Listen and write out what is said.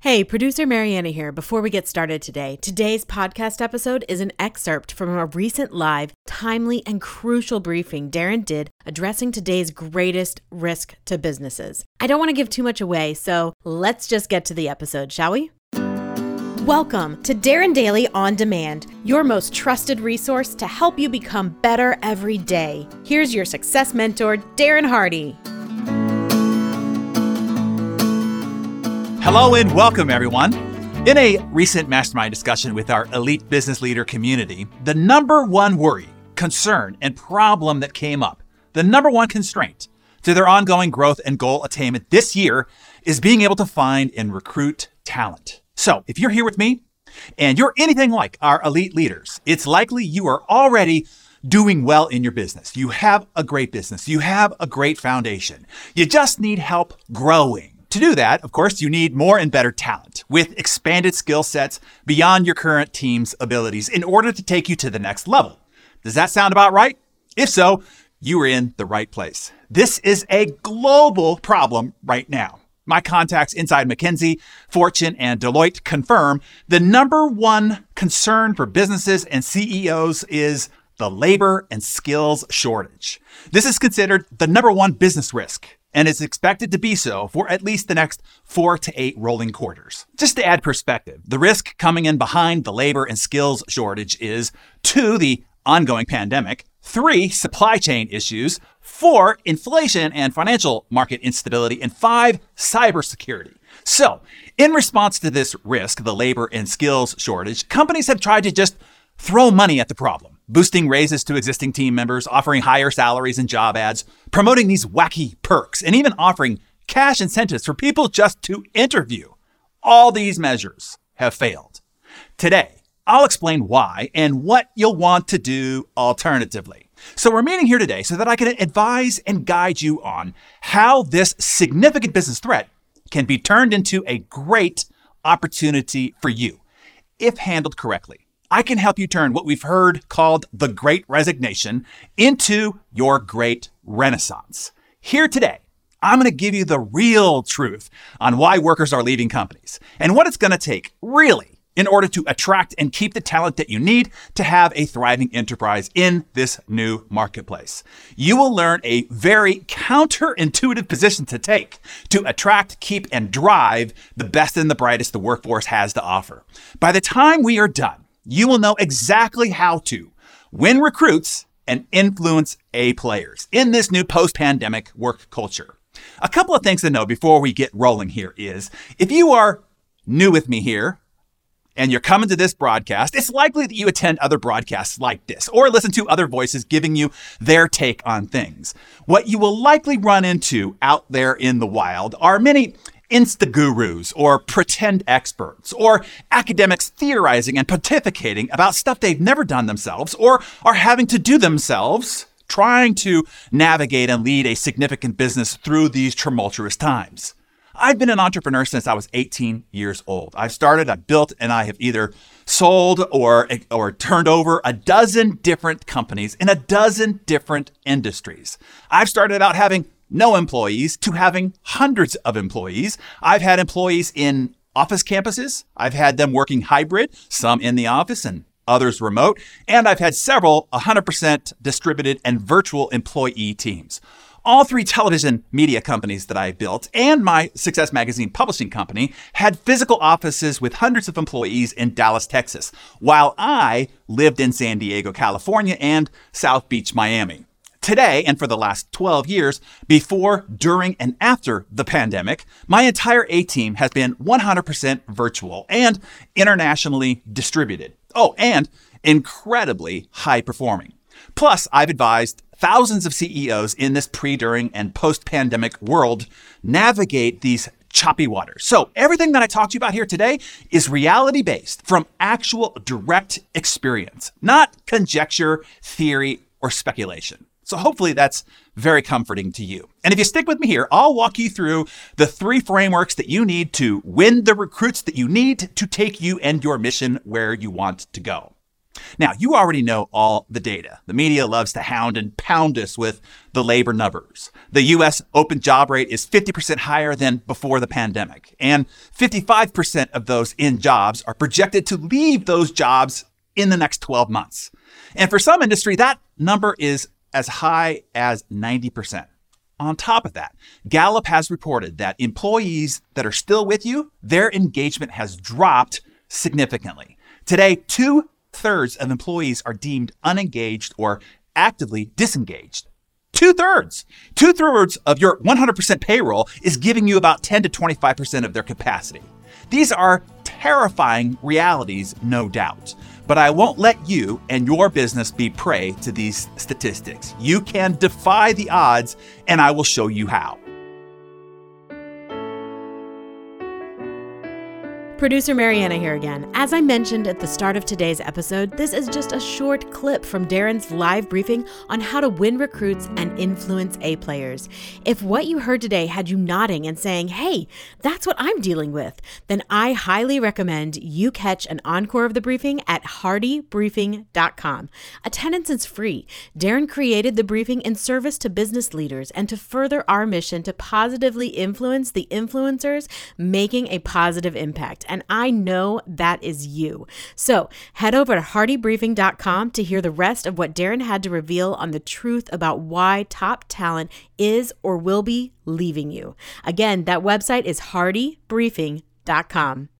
Hey, producer Mariana here. Before we get started today, today's podcast episode is an excerpt from a recent live, timely, and crucial briefing Darren did addressing today's greatest risk to businesses. I don't want to give too much away, so let's just get to the episode, shall we? Welcome to Darren Daily On Demand, your most trusted resource to help you become better every day. Here's your success mentor, Darren Hardy. Hello and welcome, everyone. In a recent mastermind discussion with our elite business leader community, the number one worry, concern, and problem that came up, the number one constraint to their ongoing growth and goal attainment this year is being able to find and recruit talent. So, if you're here with me and you're anything like our elite leaders, it's likely you are already doing well in your business. You have a great business, you have a great foundation. You just need help growing. To do that, of course, you need more and better talent with expanded skill sets beyond your current team's abilities in order to take you to the next level. Does that sound about right? If so, you are in the right place. This is a global problem right now. My contacts inside McKinsey, Fortune, and Deloitte confirm the number one concern for businesses and CEOs is the labor and skills shortage. This is considered the number one business risk and is expected to be so for at least the next four to eight rolling quarters. Just to add perspective, the risk coming in behind the labor and skills shortage is two, the ongoing pandemic, three, supply chain issues, four, inflation and financial market instability, and five, cybersecurity. So, in response to this risk, the labor and skills shortage, companies have tried to just throw money at the problem boosting raises to existing team members, offering higher salaries and job ads, promoting these wacky perks, and even offering cash incentives for people just to interview. All these measures have failed. Today, I'll explain why and what you'll want to do alternatively. So, we're meeting here today so that I can advise and guide you on how this significant business threat can be turned into a great opportunity for you if handled correctly. I can help you turn what we've heard called the Great Resignation into your Great Renaissance. Here today, I'm going to give you the real truth on why workers are leaving companies and what it's going to take, really, in order to attract and keep the talent that you need to have a thriving enterprise in this new marketplace. You will learn a very counterintuitive position to take to attract, keep, and drive the best and the brightest the workforce has to offer. By the time we are done, you will know exactly how to win recruits and influence A players in this new post pandemic work culture. A couple of things to know before we get rolling here is if you are new with me here, and you're coming to this broadcast, it's likely that you attend other broadcasts like this or listen to other voices giving you their take on things. What you will likely run into out there in the wild are many insta gurus or pretend experts or academics theorizing and pontificating about stuff they've never done themselves or are having to do themselves, trying to navigate and lead a significant business through these tumultuous times. I've been an entrepreneur since I was 18 years old. I've started, I've built, and I have either sold or, or turned over a dozen different companies in a dozen different industries. I've started out having no employees to having hundreds of employees. I've had employees in office campuses. I've had them working hybrid, some in the office and others remote. And I've had several 100% distributed and virtual employee teams. All three television media companies that I built and my Success Magazine publishing company had physical offices with hundreds of employees in Dallas, Texas, while I lived in San Diego, California and South Beach, Miami. Today, and for the last 12 years, before, during, and after the pandemic, my entire A team has been 100% virtual and internationally distributed. Oh, and incredibly high performing. Plus, I've advised thousands of CEOs in this pre, during, and post pandemic world navigate these choppy waters. So, everything that I talked to you about here today is reality based from actual direct experience, not conjecture, theory, or speculation. So hopefully that's very comforting to you. And if you stick with me here, I'll walk you through the three frameworks that you need to win the recruits that you need to take you and your mission where you want to go. Now, you already know all the data. The media loves to hound and pound us with the labor numbers. The US open job rate is 50% higher than before the pandemic, and 55% of those in jobs are projected to leave those jobs in the next 12 months. And for some industry, that number is as high as 90%. On top of that, Gallup has reported that employees that are still with you, their engagement has dropped significantly. Today, two thirds of employees are deemed unengaged or actively disengaged. Two thirds. Two thirds of your 100% payroll is giving you about 10 to 25% of their capacity. These are terrifying realities, no doubt. But I won't let you and your business be prey to these statistics. You can defy the odds, and I will show you how. Producer Mariana here again. As I mentioned at the start of today's episode, this is just a short clip from Darren's live briefing on how to win recruits and influence A players. If what you heard today had you nodding and saying, hey, that's what I'm dealing with, then I highly recommend you catch an encore of the briefing at hardybriefing.com. Attendance is free. Darren created the briefing in service to business leaders and to further our mission to positively influence the influencers making a positive impact and I know that is you. So head over to hardybriefing.com to hear the rest of what Darren had to reveal on the truth about why top talent is or will be leaving you. Again, that website is hardybriefing.com.